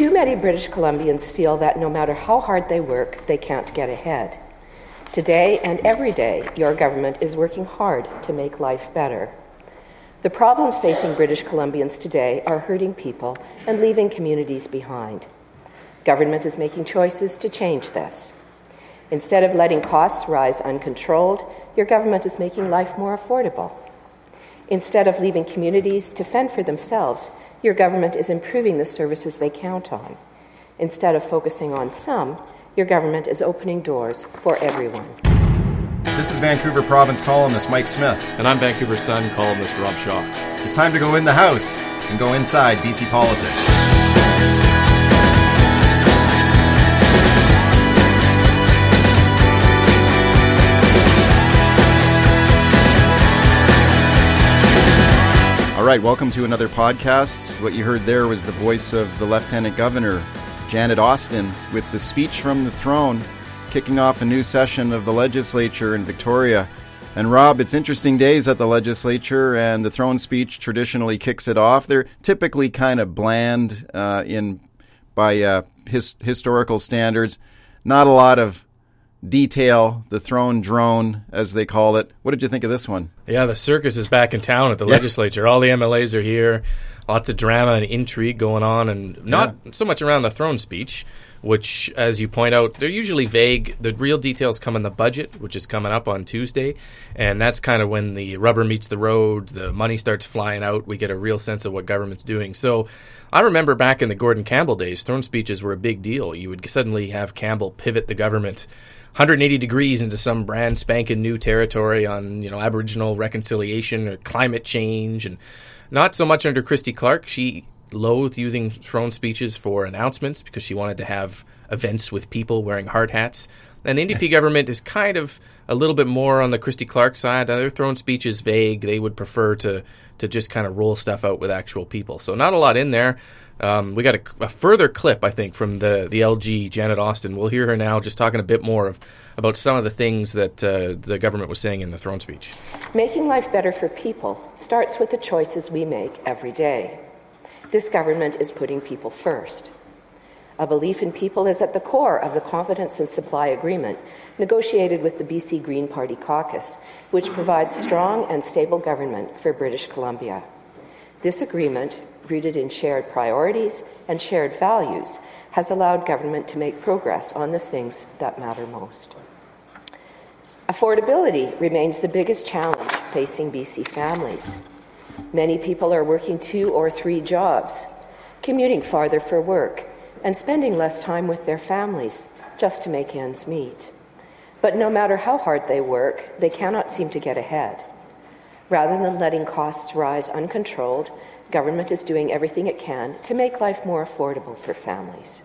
Too many British Columbians feel that no matter how hard they work, they can't get ahead. Today and every day, your government is working hard to make life better. The problems facing British Columbians today are hurting people and leaving communities behind. Government is making choices to change this. Instead of letting costs rise uncontrolled, your government is making life more affordable. Instead of leaving communities to fend for themselves, your government is improving the services they count on. Instead of focusing on some, your government is opening doors for everyone. This is Vancouver Province columnist Mike Smyth. And I'm Vancouver Sun columnist Rob Shaw. It's time to go in the House and go inside BC politics. Right, welcome to another podcast. What you heard there was the voice of the Lieutenant Governor, Janet Austin, with the speech from the throne, kicking off a new session of the legislature in Victoria. And Rob, it's interesting days at the legislature, and the throne speech traditionally kicks it off. They're typically kind of bland uh, in by uh, his, historical standards. Not a lot of detail, the throne drone, as they call it. What did you think of this one? Yeah, the circus is back in town at the Yeah. legislature. All the MLAs are here. Lots of drama and intrigue going on, and not so much around the throne speech, which, as you point out, they're usually vague. The real details come in the budget, which is coming up on Tuesday, and that's kind of when the rubber meets the road. The money starts flying out. We get a real sense of what government's doing. So. I remember back in the Gordon Campbell days, throne speeches were a big deal. You would suddenly have Campbell pivot the government 180 degrees into some brand spanking new territory on you know Aboriginal reconciliation or climate change, and not so much under Christy Clark. She loathed using throne speeches for announcements because she wanted to have events with people wearing hard hats. And the NDP government is kind of a little bit more on the Christy Clark side. Uh, Their throne speech is vague. They would prefer to to just kind of roll stuff out with actual people. So not a lot in there. Um, we got a, a further clip, I think, from the the LG Janet Austin. We'll hear her now, just talking a bit more of about some of the things that uh, the government was saying in the throne speech. Making life better for people starts with the choices we make every day. This government is putting people first. A belief in people is at the core of the Confidence and Supply Agreement negotiated with the BC Green Party caucus, which provides strong and stable government for British Columbia. This agreement, rooted in shared priorities and shared values, has allowed government to make progress on the things that matter most. Affordability remains the biggest challenge facing BC families. Many people are working two or three jobs, commuting farther for work, and spending less time with their families just to make ends meet. But no matter how hard they work, they cannot seem to get ahead. Rather than letting costs rise uncontrolled, government is doing everything it can to make life more affordable for families.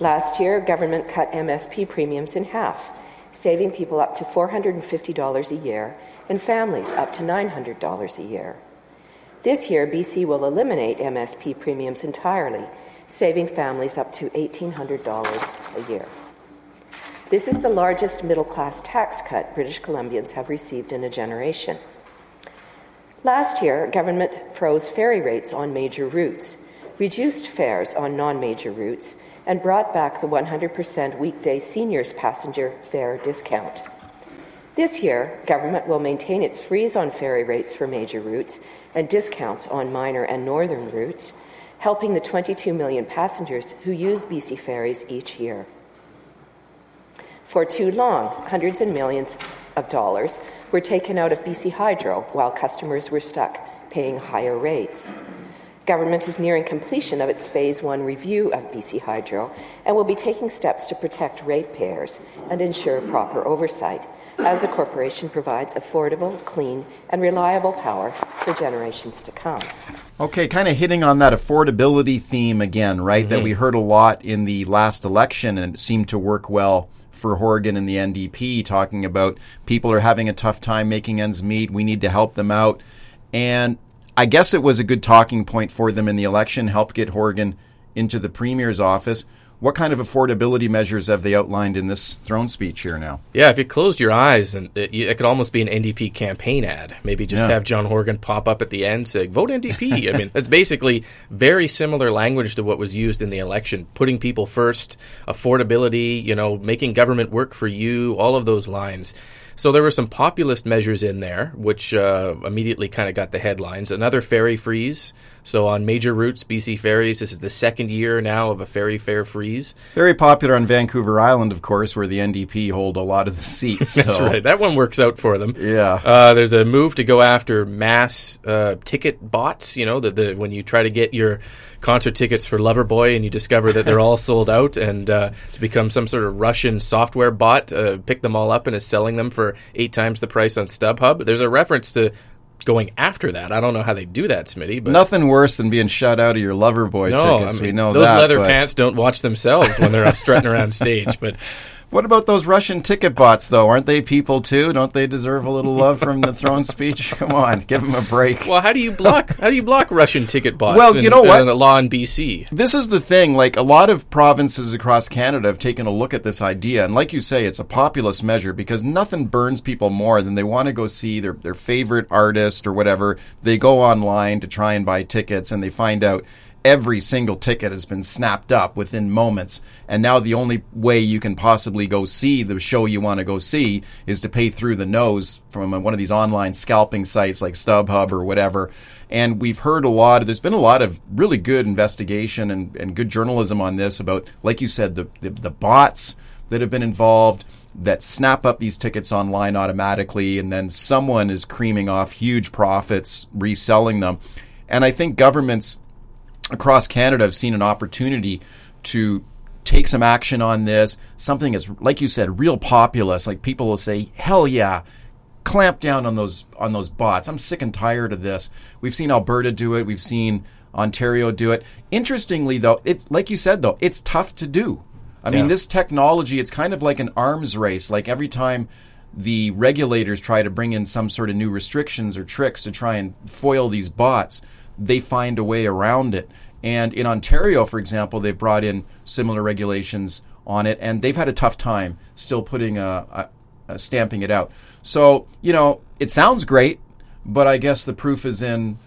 Last year, government cut MSP premiums in half, saving people up to $450 a year and families up to $900 a year. This year, BC will eliminate MSP premiums entirely, saving families up to $1,800 a year. This is the largest middle class tax cut British Columbians have received in a generation. Last year, government froze ferry rates on major routes, reduced fares on non major routes, and brought back the 100% weekday seniors passenger fare discount. This year, government will maintain its freeze on ferry rates for major routes and discounts on minor and northern routes, helping the 22 million passengers who use BC ferries each year. For too long, hundreds and millions of dollars were taken out of BC Hydro while customers were stuck paying higher rates. Government is nearing completion of its Phase 1 review of BC Hydro and will be taking steps to protect ratepayers and ensure proper oversight as the corporation provides affordable, clean, and reliable power for generations to come. Okay, kind of hitting on that affordability theme again, right? That mm-hmm. we heard a lot in the last election and it seemed to work well for Horgan and the NDP, talking about people are having a tough time making ends meet. We need to help them out. And I guess it was a good talking point for them in the election, helped get Horgan into the Premier's office. What kind of affordability measures have they outlined in this throne speech here now? Yeah, if you closed your eyes, and it, it could almost be an NDP campaign ad. Maybe just Yeah. have John Horgan pop up at the end saying "Vote NDP." I mean, that's basically very similar language to what was used in the election: putting people first, affordability, you know, making government work for you, all of those lines. So there were some populist measures in there, which uh, immediately kind of got the headlines. Another ferry freeze. So on major routes, BC ferries, this is the second year now of a ferry fare freeze. Very popular on Vancouver Island, of course, where the NDP hold a lot of the seats. That's right. That one works out for them. Yeah. Uh, there's a move to go after mass uh, ticket bots. You know, the, the when you try to get your concert tickets for Loverboy and you discover that they're all sold out, and uh, to become some sort of Russian software bot, uh, pick them all up and is selling them for eight times the price on StubHub. There's a reference to going after that. I don't know how they do that, Smitty, but. Nothing worse than being shut out of your Loverboy no, tickets. I mean, we know those that. leather but- pants don't watch themselves when they're strutting around stage. But What about those Russian ticket bots, though? Aren't they people too? Don't they deserve a little love from the throne speech? Come on, give them a break. well, how do you block? how do you block Russian ticket bots? Well, in, you know what? In a law in BC. This is the thing. Like a lot of provinces across Canada have taken a look at this idea, and like you say, it's a populist measure because nothing burns people more than they want to go see their their favorite artist or whatever. They go online to try and buy tickets, and they find out every single ticket has been snapped up within moments. And now the only way you can possibly go see the show you want to go see is to pay through the nose from one of these online scalping sites like StubHub or whatever. And we've heard a lot, there's been a lot of really good investigation and, and good journalism on this about, like you said, the, the, the bots that have been involved that snap up these tickets online automatically, and then someone is creaming off huge profits reselling them. And I think governments across Canada have seen an opportunity to take some action on this. Something is, like you said, real populist. Like people will say, "Hell yeah." Clamp down on those on those bots. I'm sick and tired of this. We've seen Alberta do it. We've seen Ontario do it. Interestingly, though, it's like you said, though, it's tough to do. I mean, Yeah. this technology, it's kind of like an arms race. Like every time the regulators try to bring in some sort of new restrictions or tricks to try and foil these bots, they find a way around it. And in Ontario, for example, they've brought in similar regulations on it, and they've had a tough time still putting a, a, a stamping it out. So you know, it sounds great, but I guess the proof is in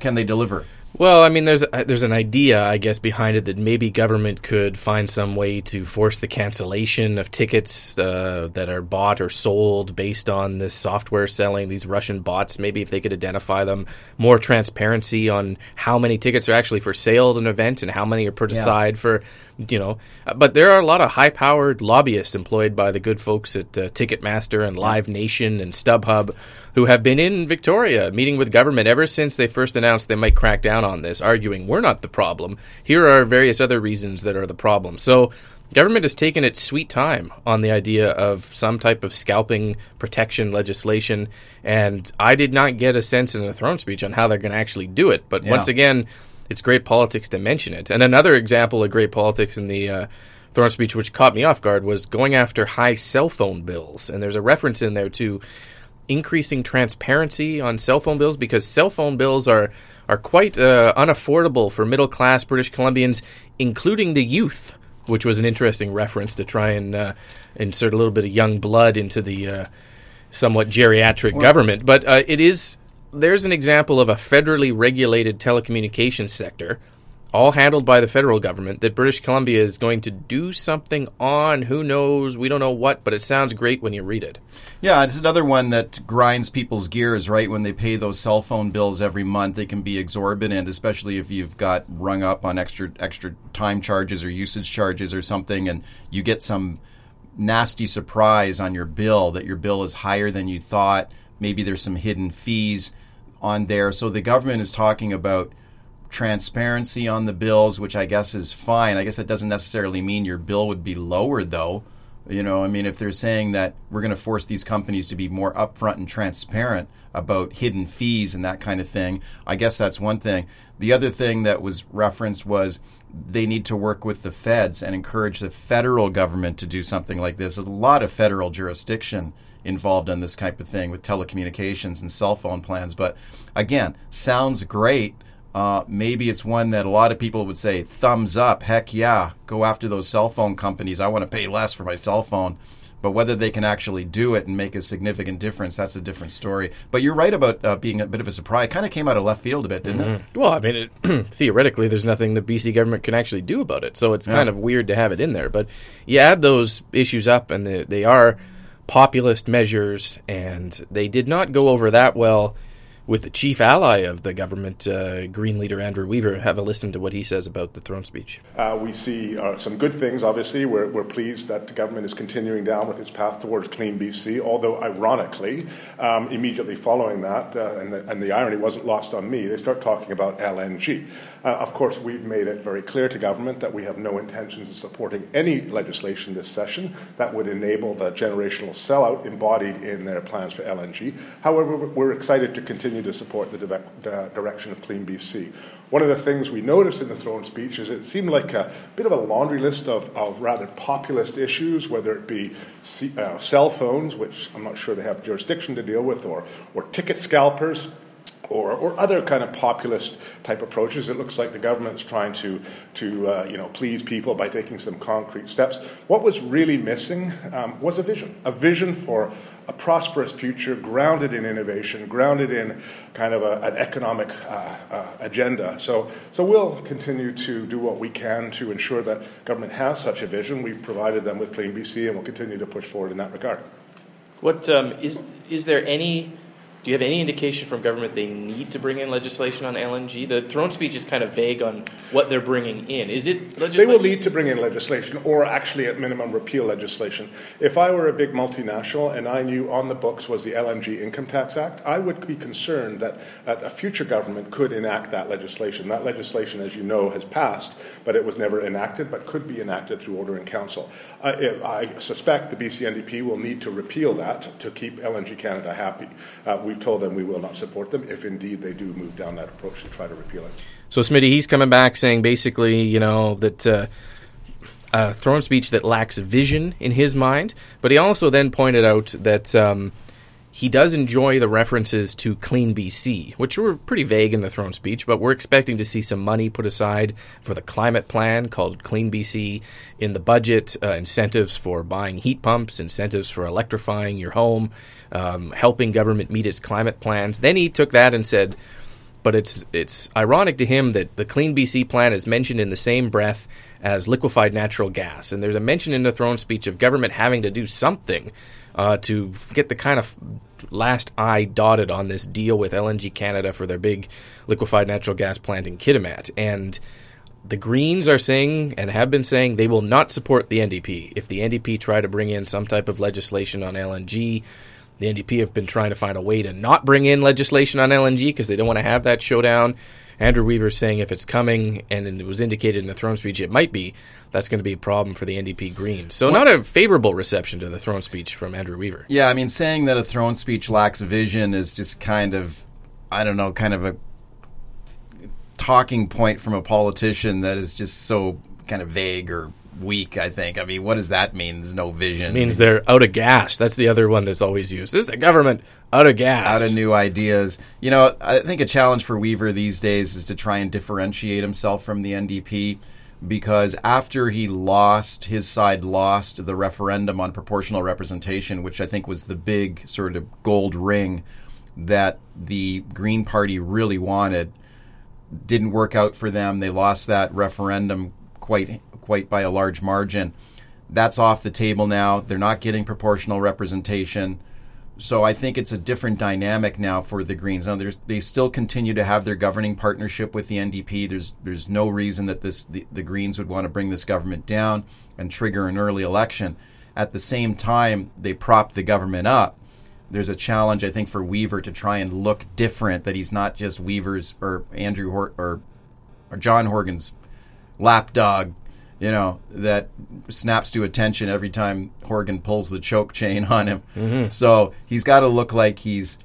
can they deliver? Well, I mean, there's there's an idea, I guess, behind it that maybe government could find some way to force the cancellation of tickets uh, that are bought or sold based on this software selling these Russian bots. Maybe if they could identify them, more transparency on how many tickets are actually for sale at an event and how many are put aside for, you know. Uh, But there are a lot of high-powered lobbyists employed by the good folks at uh, Ticketmaster and Live Nation and StubHub who have been in Victoria meeting with government ever since they first announced they might crack down on this, arguing we're not the problem. Here are various other reasons that are the problem. So government has taken its sweet time on the idea of some type of scalping protection legislation, and I did not get a sense in the throne speech on how they're going to actually do it. But once again, it's great politics to mention it. And another example of great politics in the uh, throne speech, which caught me off guard, was going after high cell phone bills. And there's a reference in there to increasing transparency on cell phone bills because cell phone bills are are quite uh, unaffordable for middle class British Columbians, including the youth, which was an interesting reference to try and uh, insert a little bit of young blood into the uh, somewhat geriatric government. But uh, it is there's an example of a federally regulated telecommunications sector. All handled by the federal government, that British Columbia is going to do something on. Who knows? We don't know what, but it sounds great when you read it. Yeah, it's another one that grinds people's gears, right? When they pay those cell phone bills every month, they can be exorbitant, especially if you've got rung up on extra extra time charges or usage charges or something, and you get some nasty surprise on your bill that your bill is higher than you thought. Maybe there's some hidden fees on there. So the government is talking about transparency on the bills, which I guess is fine. I guess that doesn't necessarily mean your bill would be lower, though. You know, I mean, if they're saying that we're going to force these companies to be more upfront and transparent about hidden fees and that kind of thing, I guess that's one thing. The other thing that was referenced was they need to work with the feds and encourage the federal government to do something like this. There's a lot of federal jurisdiction involved in this type of thing with telecommunications and cell phone plans. But again, sounds great, Uh, maybe it's one that a lot of people would say, thumbs up, heck yeah, go after those cell phone companies. I want to pay less for my cell phone. But whether they can actually do it and make a significant difference, that's a different story. But you're right about uh, being a bit of a surprise. Kind of came out of left field a bit, didn't it? Well, I mean, it, theoretically, there's nothing the BC government can actually do about it. So it's Yeah. kind of weird to have it in there. But you add those issues up, and they, they are populist measures, and they did not go over that well with the chief ally of the government, uh, Green leader Andrew Weaver. Have a listen to what he says about the throne speech. Uh, we see uh, some good things, obviously. We're, we're pleased that the government is continuing down with its path towards clean BC, although, ironically, um, immediately following that, uh, and, the, and the irony wasn't lost on me, they start talking about LNG. Uh, of course, we've made it very clear to government that we have no intentions of supporting any legislation this session that would enable the generational sellout embodied in their plans for LNG. However, we're excited to continue to support the direct, direction of Clean BC. One of the things we noticed in the throne speech is it seemed like a bit of a laundry list of, of rather populist issues, whether it be c- uh, cell phones, which I'm not sure they have jurisdiction to deal with, or, or ticket scalpers or, or other kind of populist type approaches. It looks like the government's trying to, to uh, you know, please people by taking some concrete steps. What was really missing um, was a vision, a vision for a prosperous future grounded in innovation, grounded in kind of a, an economic uh, uh, agenda. So, so we'll continue to do what we can to ensure that government has such a vision. We've provided them with Clean BC, and we'll continue to push forward in that regard. What um, is is there any? Do you have any indication from government they need to bring in legislation on LNG? The throne speech is kind of vague on what they're bringing in. Is it legislation? They will need to bring in legislation, or actually, at minimum, repeal legislation. If I were a big multinational and I knew on the books was the LNG Income Tax Act, I would be concerned that a future government could enact that legislation. That legislation, as you know, has passed, but it was never enacted, but could be enacted through order in council. I, I suspect the BC NDP will need to repeal that to keep LNG Canada happy. Uh, we've told them we will not support them if indeed they do move down that approach to try to repeal it. So Smitty, he's coming back saying basically, you know, that uh, a throne speech that lacks vision in his mind. But he also then pointed out that um, he does enjoy the references to Clean BC, which were pretty vague in the throne speech. But we're expecting to see some money put aside for the climate plan called Clean BC in the budget, uh, incentives for buying heat pumps, incentives for electrifying your home, um, helping government meet its climate plans. Then he took that and said but it's it's ironic to him that the Clean BC plan is mentioned in the same breath as liquefied natural gas, and there's a mention in the throne speech of government having to do something uh, to get the kind of last I dotted on this deal with LNG Canada for their big liquefied natural gas plant in Kitimat, and the Greens are saying and have been saying they will not support the NDP if the NDP try to bring in some type of legislation on LNG. The NDP have been trying to find a way to not bring in legislation on LNG because they don't want to have that showdown. Andrew Weaver saying if it's coming and it was indicated in the throne speech it might be, that's going to be a problem for the NDP Greens. So not a favorable reception to the throne speech from Andrew Weaver. Yeah, I mean, saying that a throne speech lacks vision is just kind of, I don't know, kind of a talking point from a politician that is just so kind of vague or weak, I think. I mean, what does that mean? There's no vision. It means they're out of gas. That's the other one that's always used. This is a government out of gas. out of new ideas. You know, I think a challenge for Weaver these days is to try and differentiate himself from the NDP because after he lost, his side lost the referendum on proportional representation, which I think was the big sort of gold ring that the Green Party really wanted. Didn't work out for them. They lost that referendum quite quite by a large margin. That's off the table now. They're not getting proportional representation. So I think it's a different dynamic now for the Greens. Now they still continue to have their governing partnership with the NDP. There's there's no reason that this the, the Greens would want to bring this government down and trigger an early election. At the same time, they prop the government up. There's a challenge, I think, for Weaver to try and look different. That he's not just Weaver's or Andrew Hor- or or John Horgan's lapdog you know, that snaps to attention every time Horgan pulls the choke chain on him. Mm-hmm. So he's got to look like he's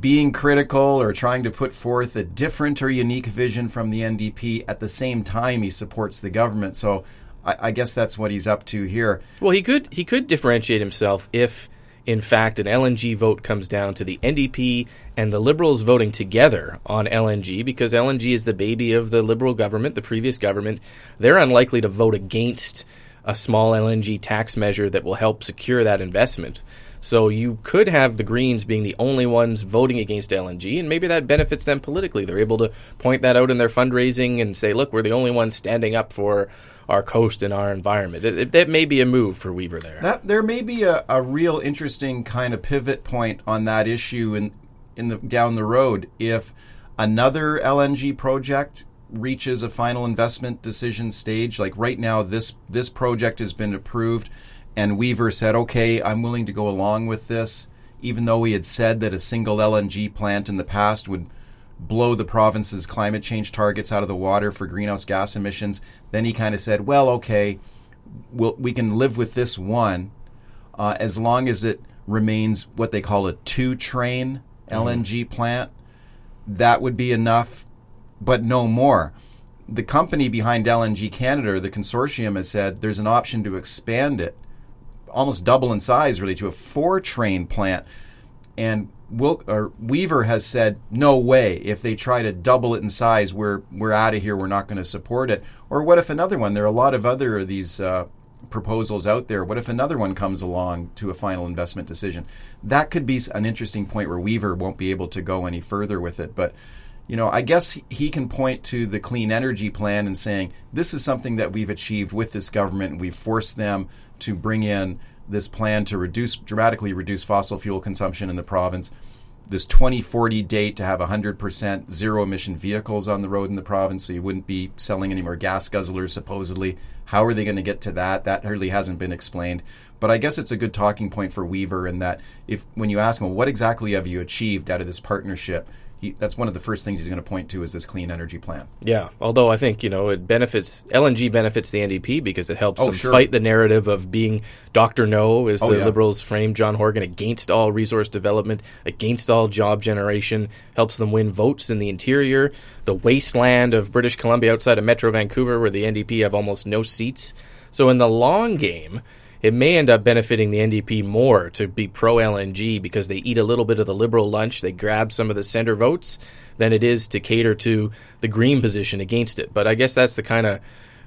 being critical or trying to put forth a different or unique vision from the NDP. At the same time, he supports the government. So I, I guess that's what he's up to here. Well, he could he could differentiate himself if in fact, an LNG vote comes down to the NDP and the Liberals voting together on LNG because LNG is the baby of the Liberal government, the previous government. They're unlikely to vote against a small LNG tax measure that will help secure that investment. So you could have the Greens being the only ones voting against LNG, and maybe that benefits them politically. They're able to point that out in their fundraising and say, look, we're the only ones standing up for our coast and our environment. That may be a move for Weaver there. That, there may be a, a real interesting kind of pivot point on that issue in, in the down the road if another LNG project reaches a final investment decision stage. Like right now, this this project has been approved, and Weaver said, "Okay, I'm willing to go along with this." Even though we had said that a single LNG plant in the past would blow the province's climate change targets out of the water for greenhouse gas emissions. Then he kind of said, well, okay, we'll, we can live with this one uh, as long as it remains what they call a two train LNG mm-hmm. plant. That would be enough, but no more. The company behind LNG Canada, the consortium, has said there's an option to expand it almost double in size, really, to a four train plant. And Wil- or Weaver has said no way. If they try to double it in size, we're we're out of here. We're not going to support it. Or what if another one? There are a lot of other of these uh, proposals out there. What if another one comes along to a final investment decision? That could be an interesting point where Weaver won't be able to go any further with it. But you know, I guess he can point to the clean energy plan and saying this is something that we've achieved with this government, we've forced them to bring in this plan to reduce dramatically reduce fossil fuel consumption in the province. This 2040 date to have 100% zero emission vehicles on the road in the province, so you wouldn't be selling any more gas guzzlers, supposedly. How are they going to get to that? That really hasn't been explained. But I guess it's a good talking point for Weaver in that if when you ask him, well, what exactly have you achieved out of this partnership? He, that's one of the first things he's going to point to is this clean energy plan. Yeah, although I think you know it benefits LNG benefits the NDP because it helps oh, them sure. fight the narrative of being Doctor No, as oh, the yeah. Liberals frame John Horgan against all resource development, against all job generation. Helps them win votes in the interior, the wasteland of British Columbia outside of Metro Vancouver, where the NDP have almost no seats. So in the long game it may end up benefiting the NDP more to be pro LNG because they eat a little bit of the liberal lunch, they grab some of the center votes, than it is to cater to the green position against it. But I guess that's the kind of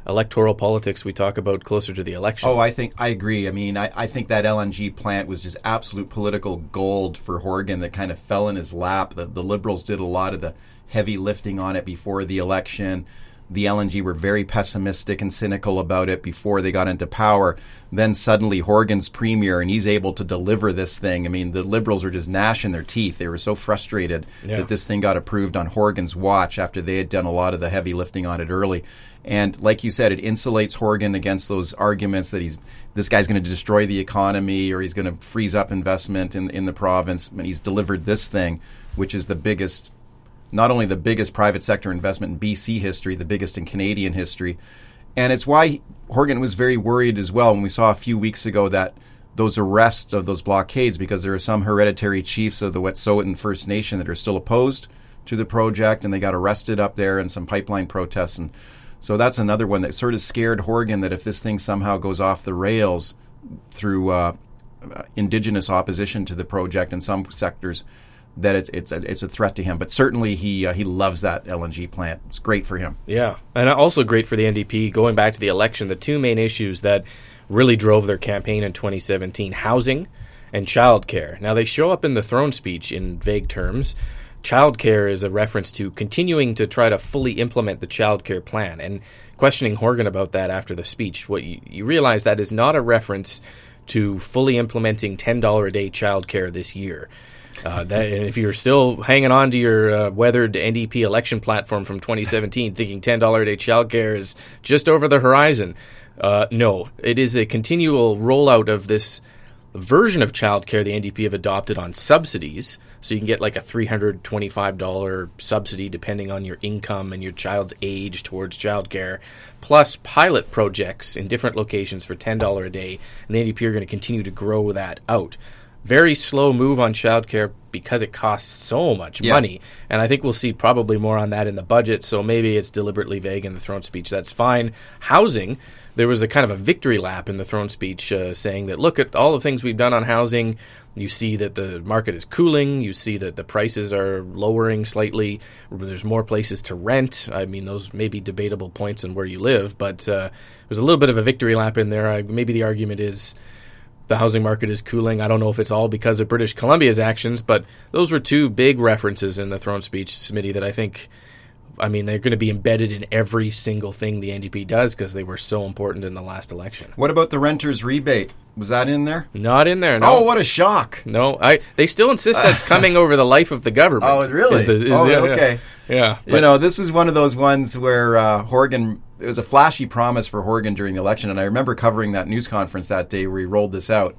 electoral politics we talk about closer to the election. Oh, I think I agree. I mean, I, I think that LNG plant was just absolute political gold for Horgan that kind of fell in his lap. The, the Liberals did a lot of the heavy lifting on it before the election the LNG were very pessimistic and cynical about it before they got into power. Then suddenly Horgan's premier and he's able to deliver this thing. I mean, the liberals were just gnashing their teeth. They were so frustrated yeah. that this thing got approved on Horgan's watch after they had done a lot of the heavy lifting on it early. And like you said, it insulates Horgan against those arguments that he's this guy's going to destroy the economy or he's going to freeze up investment in in the province. And he's delivered this thing, which is the biggest not only the biggest private sector investment in BC history, the biggest in Canadian history. And it's why Horgan was very worried as well when we saw a few weeks ago that those arrests of those blockades, because there are some hereditary chiefs of the Wet'suwet'en First Nation that are still opposed to the project, and they got arrested up there in some pipeline protests. And so that's another one that sort of scared Horgan that if this thing somehow goes off the rails through uh, indigenous opposition to the project in some sectors, that it's it's a, it's a threat to him. But certainly he uh, he loves that LNG plant. It's great for him. Yeah, and also great for the NDP. Going back to the election, the two main issues that really drove their campaign in 2017: housing and childcare. Now they show up in the throne speech in vague terms. Childcare is a reference to continuing to try to fully implement the childcare plan and questioning Horgan about that after the speech. What you, you realize that is not a reference to fully implementing $10 a day childcare this year. Uh, that, if you're still hanging on to your uh, weathered NDP election platform from 2017, thinking $10 a day childcare is just over the horizon, uh, no, it is a continual rollout of this version of childcare the NDP have adopted on subsidies. So you can get like a $325 subsidy depending on your income and your child's age towards childcare, plus pilot projects in different locations for $10 a day. And the NDP are going to continue to grow that out. Very slow move on childcare because it costs so much Yeah. money. And I think we'll see probably more on that in the budget. So maybe it's deliberately vague in the throne speech. That's fine. Housing, there was a kind of a victory lap in the throne speech uh, saying that look at all the things we've done on housing. You see that the market is cooling. You see that the prices are lowering slightly. There's more places to rent. I mean, those may be debatable points in where you live, but uh, there's a little bit of a victory lap in there. I, maybe the argument is the housing market is cooling. I don't know if it's all because of British Columbia's actions, but those were two big references in the throne speech, Smitty, that I think, I mean, they're going to be embedded in every single thing the NDP does because they were so important in the last election. What about the renters rebate? Was that in there? Not in there. No. Oh, what a shock! No, I. They still insist that's coming over the life of the government. Oh, really? Is the- is Oh, the- okay. Yeah, you but- know, this is one of those ones where uh, Horgan. It was a flashy promise for Horgan during the election, and I remember covering that news conference that day where he rolled this out.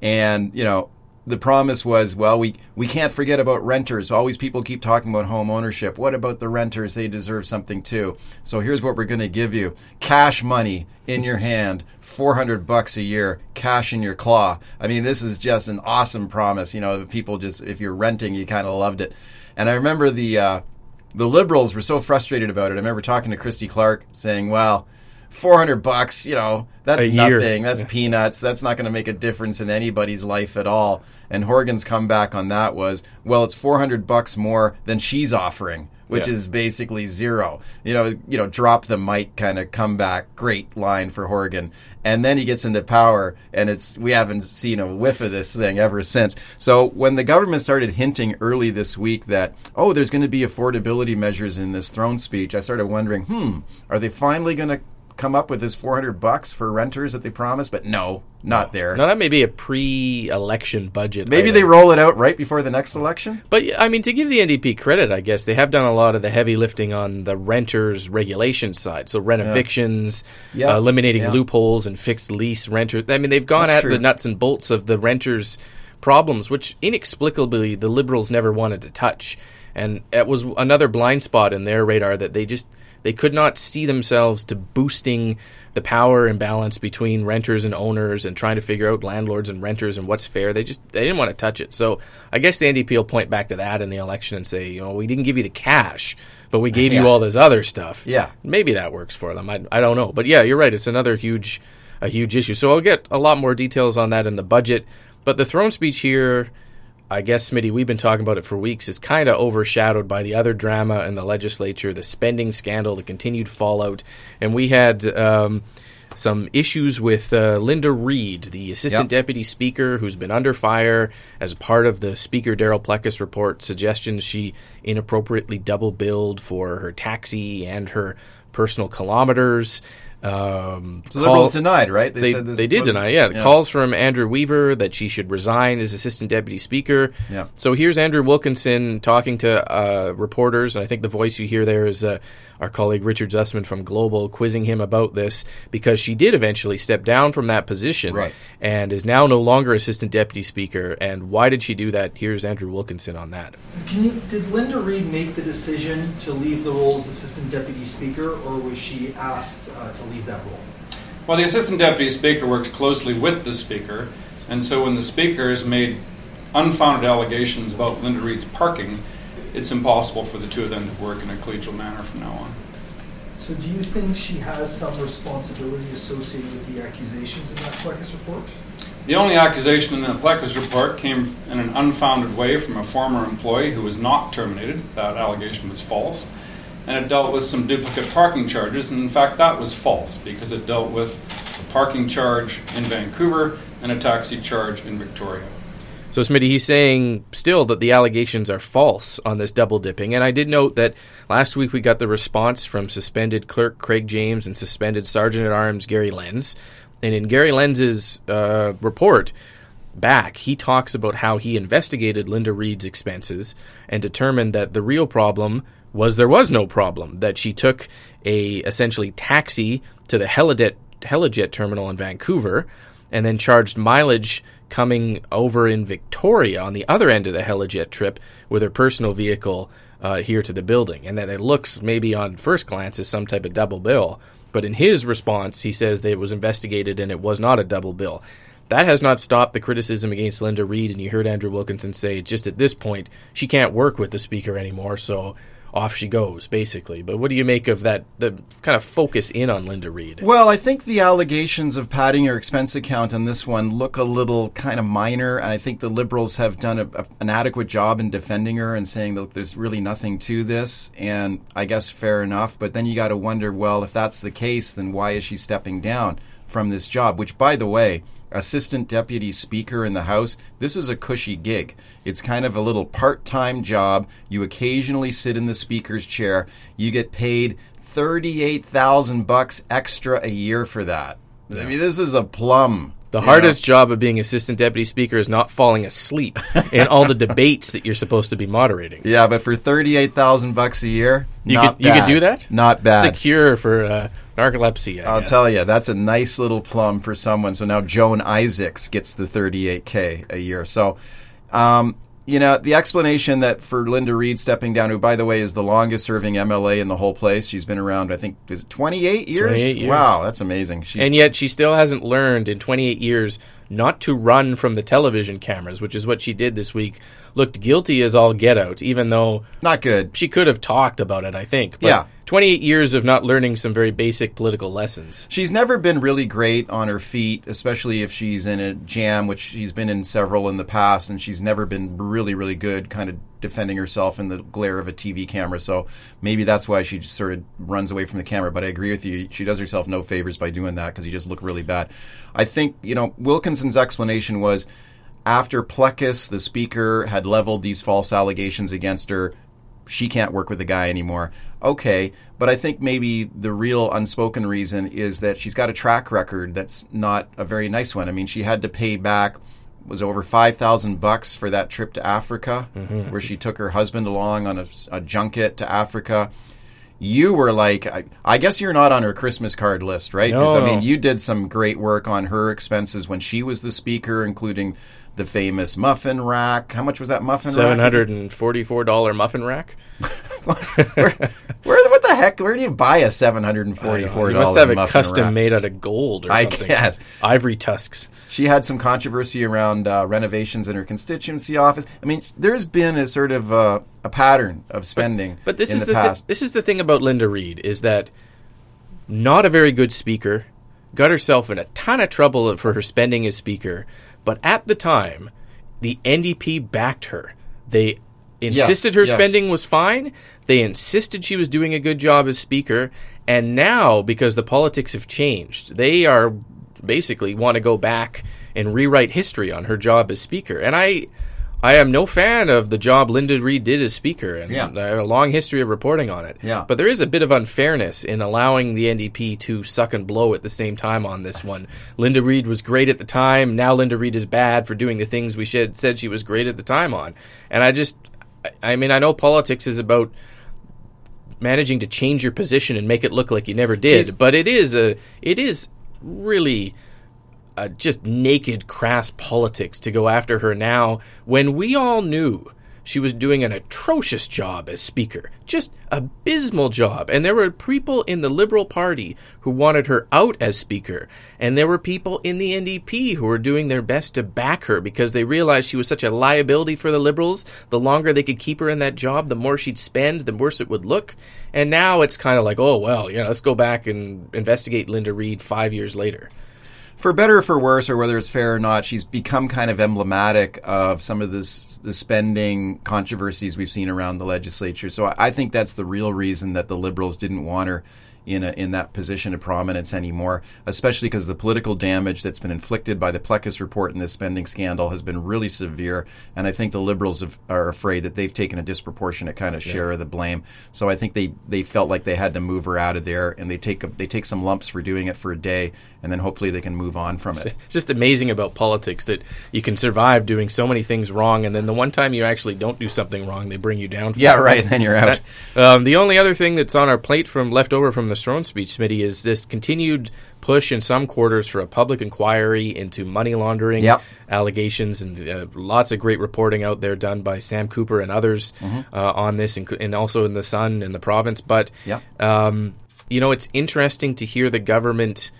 And you know, the promise was, well, we we can't forget about renters. Always people keep talking about home ownership. What about the renters? They deserve something too. So here's what we're going to give you: cash money in your hand, four hundred bucks a year, cash in your claw. I mean, this is just an awesome promise. You know, people just if you're renting, you kind of loved it. And I remember the. Uh, the liberals were so frustrated about it. I remember talking to Christy Clark saying, "Well, 400 bucks, you know, that's nothing. That's Yeah. peanuts. That's not going to make a difference in anybody's life at all." And Horgan's comeback on that was, "Well, it's 400 bucks more than she's offering." Which Yeah. is basically zero. You know, you know, drop the mic kind of comeback. Great line for Horgan, and then he gets into power, and it's we haven't seen a whiff of this thing ever since. So when the government started hinting early this week that oh, there's going to be affordability measures in this throne speech, I started wondering, hmm, are they finally going to come up with this 400 bucks for renters that they promised? But no, not there. now that may be a pre-election budget. Maybe item. they roll it out right before the next election. But I mean, to give the NDP credit, I guess they have done a lot of the heavy lifting on the renters regulation side. So rent evictions, Yeah. uh, eliminating Yeah. loopholes and fixed lease renters. I mean, they've gone That's at true. the nuts and bolts of the renters' problems, which inexplicably the Liberals never wanted to touch. And it was another blind spot in their radar that they just they could not see themselves to boosting the power imbalance between renters and owners and trying to figure out landlords and renters and what's fair. They just they didn't want to touch it. So I guess the NDP will point back to that in the election and say, you know, we didn't give you the cash, but we gave Yeah. you all this other stuff. Yeah. maybe that works for them. I I don't know, but yeah, you're right. It's another huge a huge issue. So I'll get a lot more details on that in the budget. But the throne speech here, I guess, Smitty, we've been talking about it for weeks, is kind of overshadowed by the other drama in the legislature, the spending scandal, the continued fallout. And we had um, some issues with uh, Linda Reid, the assistant Yep. deputy speaker, who's been under fire as part of the Speaker Darryl Plecas report, suggestions she inappropriately double billed for her taxi and her personal kilometers. Um, The liberals denied, right? they, said they did deny, yeah. Calls from Andrew Weaver that she should resign as assistant deputy speaker. Yeah. So here's Andrew Wilkinson talking to uh, reporters, and I think the voice you hear there is uh, our colleague Richard Zussman from Global quizzing him about this because she did eventually step down from that position Right. and is now no longer assistant deputy speaker. And why did she do that? Here's Andrew Wilkinson on that. Can you, did Linda Reid make the decision to leave the role as Assistant Deputy Speaker, or was she asked uh, to leave that role? Well, the assistant deputy speaker works closely with the speaker, and so when the speaker has made unfounded allegations about Linda Reid's parking, it's impossible for the two of them to work in a collegial manner from now on. So do you think she has some responsibility associated with the accusations in that Plecas report? The only accusation in the Plecas report came in an unfounded way from a former employee who was not terminated. That allegation was false. And it dealt with some duplicate parking charges, and in fact, that was false because it dealt with a parking charge in Vancouver and a taxi charge in Victoria. So, Smitty, he's saying still that the allegations are false on this double dipping. And I did note that last week we got the response from suspended clerk Craig James and suspended Sergeant at Arms Gary Lenz. And in Gary Lenz's uh, report back, he talks about how he investigated Linda Reid's expenses and determined that the real problem was there was no problem, that she took a essentially taxi to the Helijet, Helijet terminal in Vancouver and then charged mileage coming over in Victoria on the other end of the Helijet trip with her personal vehicle uh, here to the building. And that it looks maybe on first glance as some type of double bill. But in his response, he says that it was investigated and it was not a double bill. that has not stopped the criticism against Linda Reid. And you heard Andrew Wilkinson say, just at this point, she can't work with the speaker anymore. So off she goes, basically. But what do you make of that? The kind of focus in on Linda Reid? Well, I think the allegations of padding her expense account on this one look a little kind of minor, and I think the Liberals have done a, a, an adequate job in defending her and saying that there's really nothing to this. And I guess fair enough. But then you got to wonder, well, if that's the case, then why is she stepping down from this job? Which, by the way assistant deputy speaker in the House, this is a cushy gig. It's kind of a little part time job. You occasionally sit in the speaker's chair. You get paid 38,000 bucks extra a year for that. I mean, this is a plum. The hardest know? job of being assistant deputy speaker is not falling asleep in all the debates that you're supposed to be moderating. Yeah, but for 38,000 bucks a year, you could, you could do that? Not bad. It's a cure for uh, narcolepsy. I will tell you, that's a nice little plum for someone. So now Joan Isaacs gets the 38k a year. So, um, you know, the explanation that for Linda Reid stepping down, who by the way is the longest serving MLA in the whole place, she's been around, I think, is it 28 years? 28 years. Wow, that's amazing. She's and yet she still hasn't learned in 28 years not to run from the television cameras, which is what she did this week. Looked guilty as all get out, even though not good. She could have talked about it, I think. But yeah. 28 years of not learning some very basic political lessons. She's never been really great on her feet, especially if she's in a jam, which she's been in several in the past, and she's never been really, really good kind of defending herself in the glare of a TV camera. So maybe that's why she sort of runs away from the camera. But I agree with you. She does herself no favors by doing that because you just look really bad. I think, you know, Wilkinson's explanation was after Plecas, the speaker, had leveled these false allegations against her, she can't work with the guy anymore. Okay, but I think maybe the real unspoken reason is that she's got a track record that's not a very nice one. I mean, she had to pay back was over 5000 bucks for that trip to Africa mm-hmm. where she took her husband along on a, a junket to Africa you were like, I, I, guess you're not on her Christmas card list, right? No. I mean, you did some great work on her expenses when she was the speaker, including the famous muffin rack. How much was that muffin rack? Seven hundred and forty-four dollar muffin rack. where, where, what the heck? Where do you buy a seven hundred and forty-four dollar? Muffin rack? You must have it custom rack? made out of gold or I something. guess ivory tusks. She had some controversy around uh, renovations in her constituency office. I mean, there's been a sort of uh, a pattern of spending. But, but this is the, the past. Th- this is the thing about Linda Reid is that not a very good speaker. Got herself in a ton of trouble for her spending as speaker, but at the time the NDP backed her. They insisted yes, her yes. spending was fine. They insisted she was doing a good job as speaker. And now, because the politics have changed, they are basically want to go back and rewrite history on her job as speaker. And I I am no fan of the job Linda Reid did as Speaker, and yeah. I have a long history of reporting on it. Yeah. But there is a bit of unfairness in allowing the NDP to suck and blow at the same time on this one. Linda Reid was great at the time. Now Linda Reid is bad for doing the things we should, said she was great at the time on. And I just, I mean, I know politics is about managing to change your position and make it look like you never did, She's, but it is a, it is really uh, just naked, crass politics to go after her now when we all knew she was doing an atrocious job as Speaker. Just abysmal job. And there were people in the Liberal Party who wanted her out as Speaker. And there were people in the NDP who were doing their best to back her because they realized she was such a liability for the Liberals. The longer they could keep her in that job, the more she'd spend, the worse it would look. And now it's kind of like, oh, well, yeah, let's go back and investigate Linda Reid five years later for better or for worse, or whether it's fair or not, she's become kind of emblematic of some of this the spending controversies we've seen around the legislature. So I think that's the real reason that the liberals didn't want her in a, in that position of prominence anymore, especially because the political damage that's been inflicted by the Plecas report and this spending scandal has been really severe. And I think the Liberals have, are afraid that they've taken a disproportionate kind of share yeah. of the blame. So I think they, they felt like they had to move her out of there, and they take a, they take some lumps for doing it for a day, and then hopefully they can move on from it. It's just amazing about politics that you can survive doing so many things wrong, and then the one time you actually don't do something wrong, they bring you down. yeah, it. right. Then you're out. Um, the only other thing that's on our plate from left over from the throne speech, Smitty, is this continued push in some quarters for a public inquiry into money laundering yep. allegations, and uh, lots of great reporting out there done by Sam Cooper and others mm-hmm. uh, on this, and also in the Sun and the province. But yep. um, you know, it's interesting to hear the government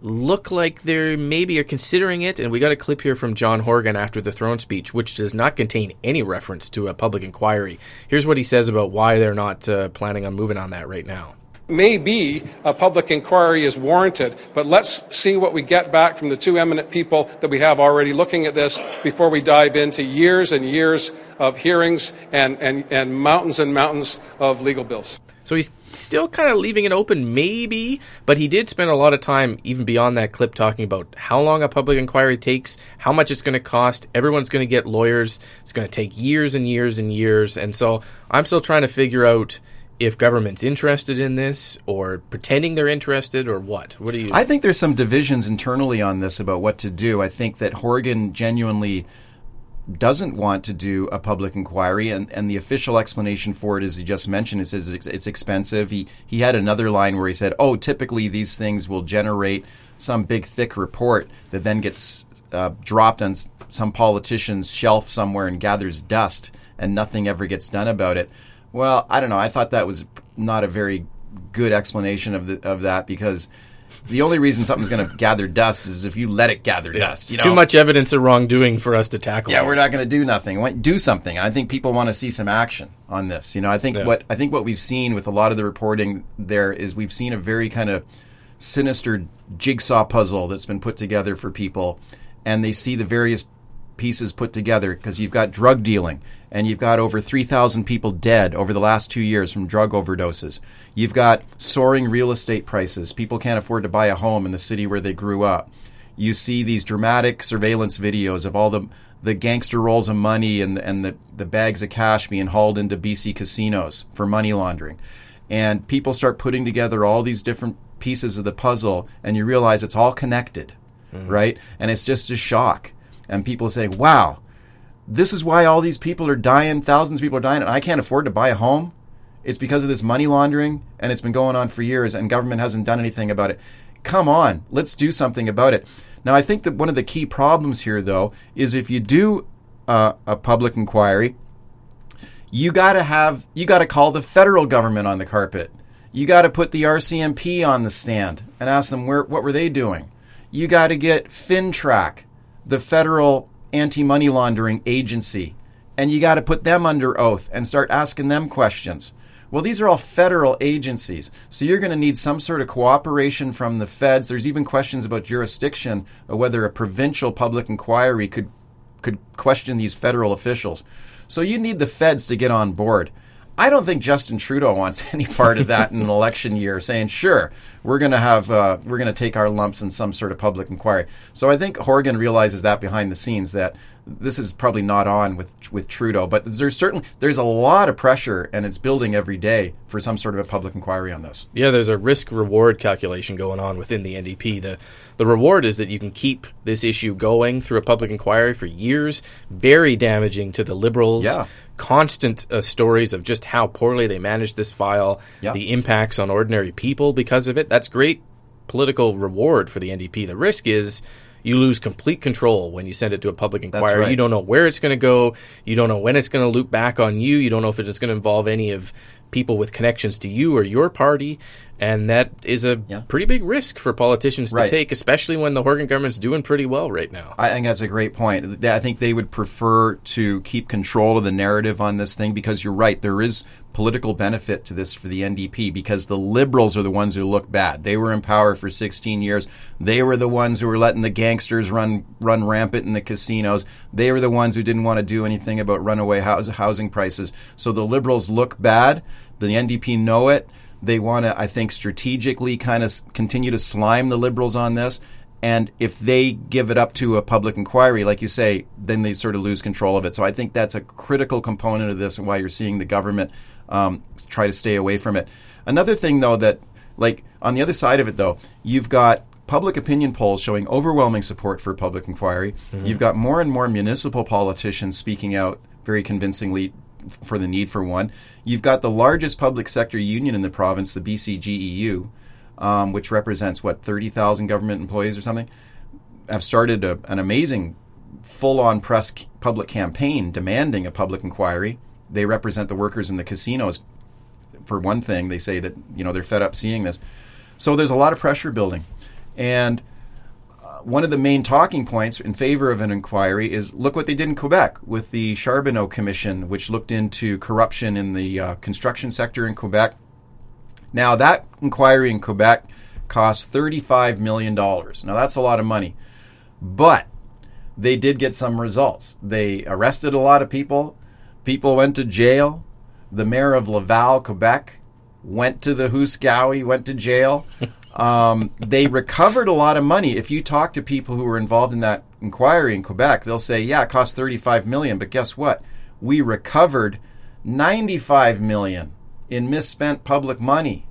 look like they're maybe are considering it. And we got a clip here from John Horgan after the throne speech, which does not contain any reference to a public inquiry. Here's what he says about why they're not uh, planning on moving on that right now. Maybe a public inquiry is warranted, but let's see what we get back from the two eminent people that we have already looking at this before we dive into years and years of hearings and, and, and mountains and mountains of legal bills. So he's still kind of leaving it open, maybe, but he did spend a lot of time, even beyond that clip, talking about how long a public inquiry takes, how much it's going to cost. Everyone's going to get lawyers. It's going to take years and years and years. And so I'm still trying to figure out if government's interested in this or pretending they're interested or what. What do you? I think there's some divisions internally on this about what to do. I think that Horgan genuinely doesn't want to do a public inquiry, and, and the official explanation for it, as he just mentioned, is it's, it's expensive. He he had another line where he said, "Oh, typically these things will generate some big thick report that then gets uh, dropped on some politician's shelf somewhere and gathers dust, and nothing ever gets done about it." Well, I don't know. I thought that was not a very good explanation of the of that because the only reason something's going to gather dust is if you let it gather Yeah, dust. it's you too much evidence of wrongdoing for us to tackle. Yeah, we're not going to do nothing. Do something. I think people want to see some action on this. You know, I think Yeah. what I think what we've seen with a lot of the reporting there is we've seen a very kind of sinister jigsaw puzzle that's been put together for people, and they see the various pieces put together because you've got drug dealing and you've got over 3,000 people dead over the last two years from drug overdoses. You've got soaring real estate prices. People can't afford to buy a home in the city where they grew up. You see these dramatic surveillance videos of all the the gangster rolls of money and and the, the bags of cash being hauled into BC casinos for money laundering. And people start putting together all these different pieces of the puzzle and you realize it's all connected, mm. right? And it's just a shock. And people say, "Wow, this is why all these people are dying, thousands of people are dying, and I can't afford to buy a home. It's because of this money laundering, and it's been going on for years, and government hasn't done anything about it. Come on, let's do something about it. Now, I think that one of the key problems here, though, is if you do uh, a public inquiry, you got to have you got to call the federal government on the carpet. You got to put the RCMP on the stand and ask them where what were they doing. You got to get FINTRAC, the federal anti-money laundering agency, and you got to put them under oath and start asking them questions. Well, these are all federal agencies, so you're going to need some sort of cooperation from the feds. There's even questions about jurisdiction whether a provincial public inquiry could could question these federal officials. So you need the feds to get on board. I don't think Justin Trudeau wants any part of that in an election year, saying, "Sure, we're going to have uh, we're going to take our lumps in some sort of public inquiry." So I think Horgan realizes that behind the scenes that this is probably not on with with Trudeau, but there's certainly there's a lot of pressure, and it's building every day for some sort of a public inquiry on this. Yeah, there's a risk reward calculation going on within the NDP. The the reward is that you can keep this issue going through a public inquiry for years, very damaging to the liberals. Yeah. Constant uh, stories of just how poorly they managed this file, Yeah. the impacts on ordinary people because of it. That's great political reward for the NDP. The risk is you lose complete control when you send it to a public inquiry. right. You don't know where it's going to go. You don't know when it's going to loop back on you. You don't know if it's going to involve any of people with connections to you or your party. And that is a Yeah. pretty big risk for politicians Right. to take, especially when the Horgan government's doing pretty well right now. I think that's a great point. I think they would prefer to keep control of the narrative on this thing because you're right. There is political benefit to this for the NDP because the liberals are the ones who look bad. They were in power for 16 years. They were the ones who were letting the gangsters run run rampant in the casinos. They were the ones who didn't want to do anything about runaway house, housing prices. So the liberals look bad. The NDP know it. They want to, I think, strategically kind of continue to slime the liberals on this. And if they give it up to a public inquiry, like you say, then they sort of lose control of it. So I think that's a critical component of this and why you're seeing the government um, try to stay away from it. Another thing, though, that, like, on the other side of it, though, you've got public opinion polls showing overwhelming support for public inquiry. You've got more and more municipal politicians speaking out very convincingly for the need for one. You've got the largest public sector union in the province, the BCGEU, um, which represents what thirty thousand government employees or something, have started a, an amazing full-on press c- public campaign demanding a public inquiry. They represent the workers in the casinos. For one thing, they say that you know they're fed up seeing this. So there's a lot of pressure building. And one of the main talking points in favor of an inquiry is look what they did in Quebec with the Charbonneau Commission, which looked into corruption in the uh, construction sector in Quebec. Now, that inquiry in Quebec cost $35 million. Now, that's a lot of money. But they did get some results. They arrested a lot of people. People went to jail. The mayor of Laval, Quebec, went to the Hooskowie, went to jail. Um, they recovered a lot of money. If you talk to people who were involved in that inquiry in Quebec, they'll say, "Yeah, it cost 35 million, but guess what? We recovered 95 million in misspent public money.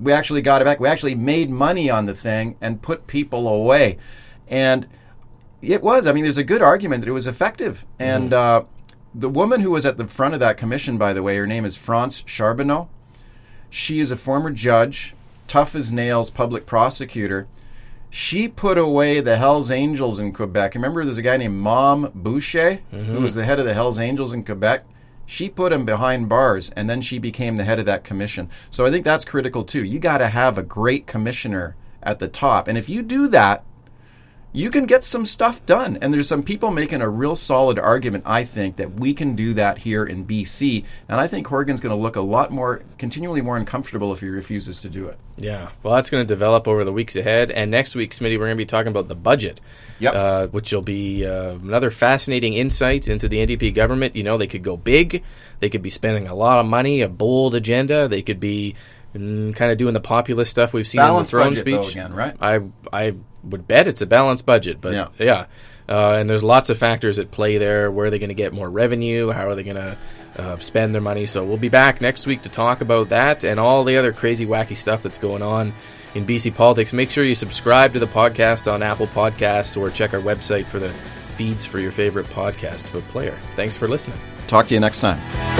We actually got it back. We actually made money on the thing and put people away." And it was. I mean, there's a good argument that it was effective. And uh, the woman who was at the front of that commission, by the way, her name is France Charbonneau. She is a former judge, tough as nails public prosecutor. She put away the Hells Angels in Quebec. Remember, there's a guy named Mom Boucher who mm-hmm. was the head of the Hells Angels in Quebec. She put him behind bars, and then she became the head of that commission. So I think that's critical too. You got to have a great commissioner at the top, and if you do that, you can get some stuff done. And there's some people making a real solid argument, I think, that we can do that here in BC. And I think Horgan's going to look a lot more, continually more uncomfortable if he refuses to do it. Yeah, well, that's going to develop over the weeks ahead. And next week, Smitty, we're going to be talking about the budget, Yep. uh, which will be uh, another fascinating insight into the NDP government. You know, they could go big, they could be spending a lot of money, a bold agenda, they could be mm, kind of doing the populist stuff we've seen Balanced in the throne budget, speech. though, again, right? I I would bet it's a balanced budget, but Yeah. yeah. Uh, and there's lots of factors at play there. Where are they going to get more revenue? How are they going to uh, spend their money? So we'll be back next week to talk about that and all the other crazy, wacky stuff that's going on in BC politics. Make sure you subscribe to the podcast on Apple Podcasts or check our website for the feeds for your favorite podcast player. Thanks for listening. Talk to you next time.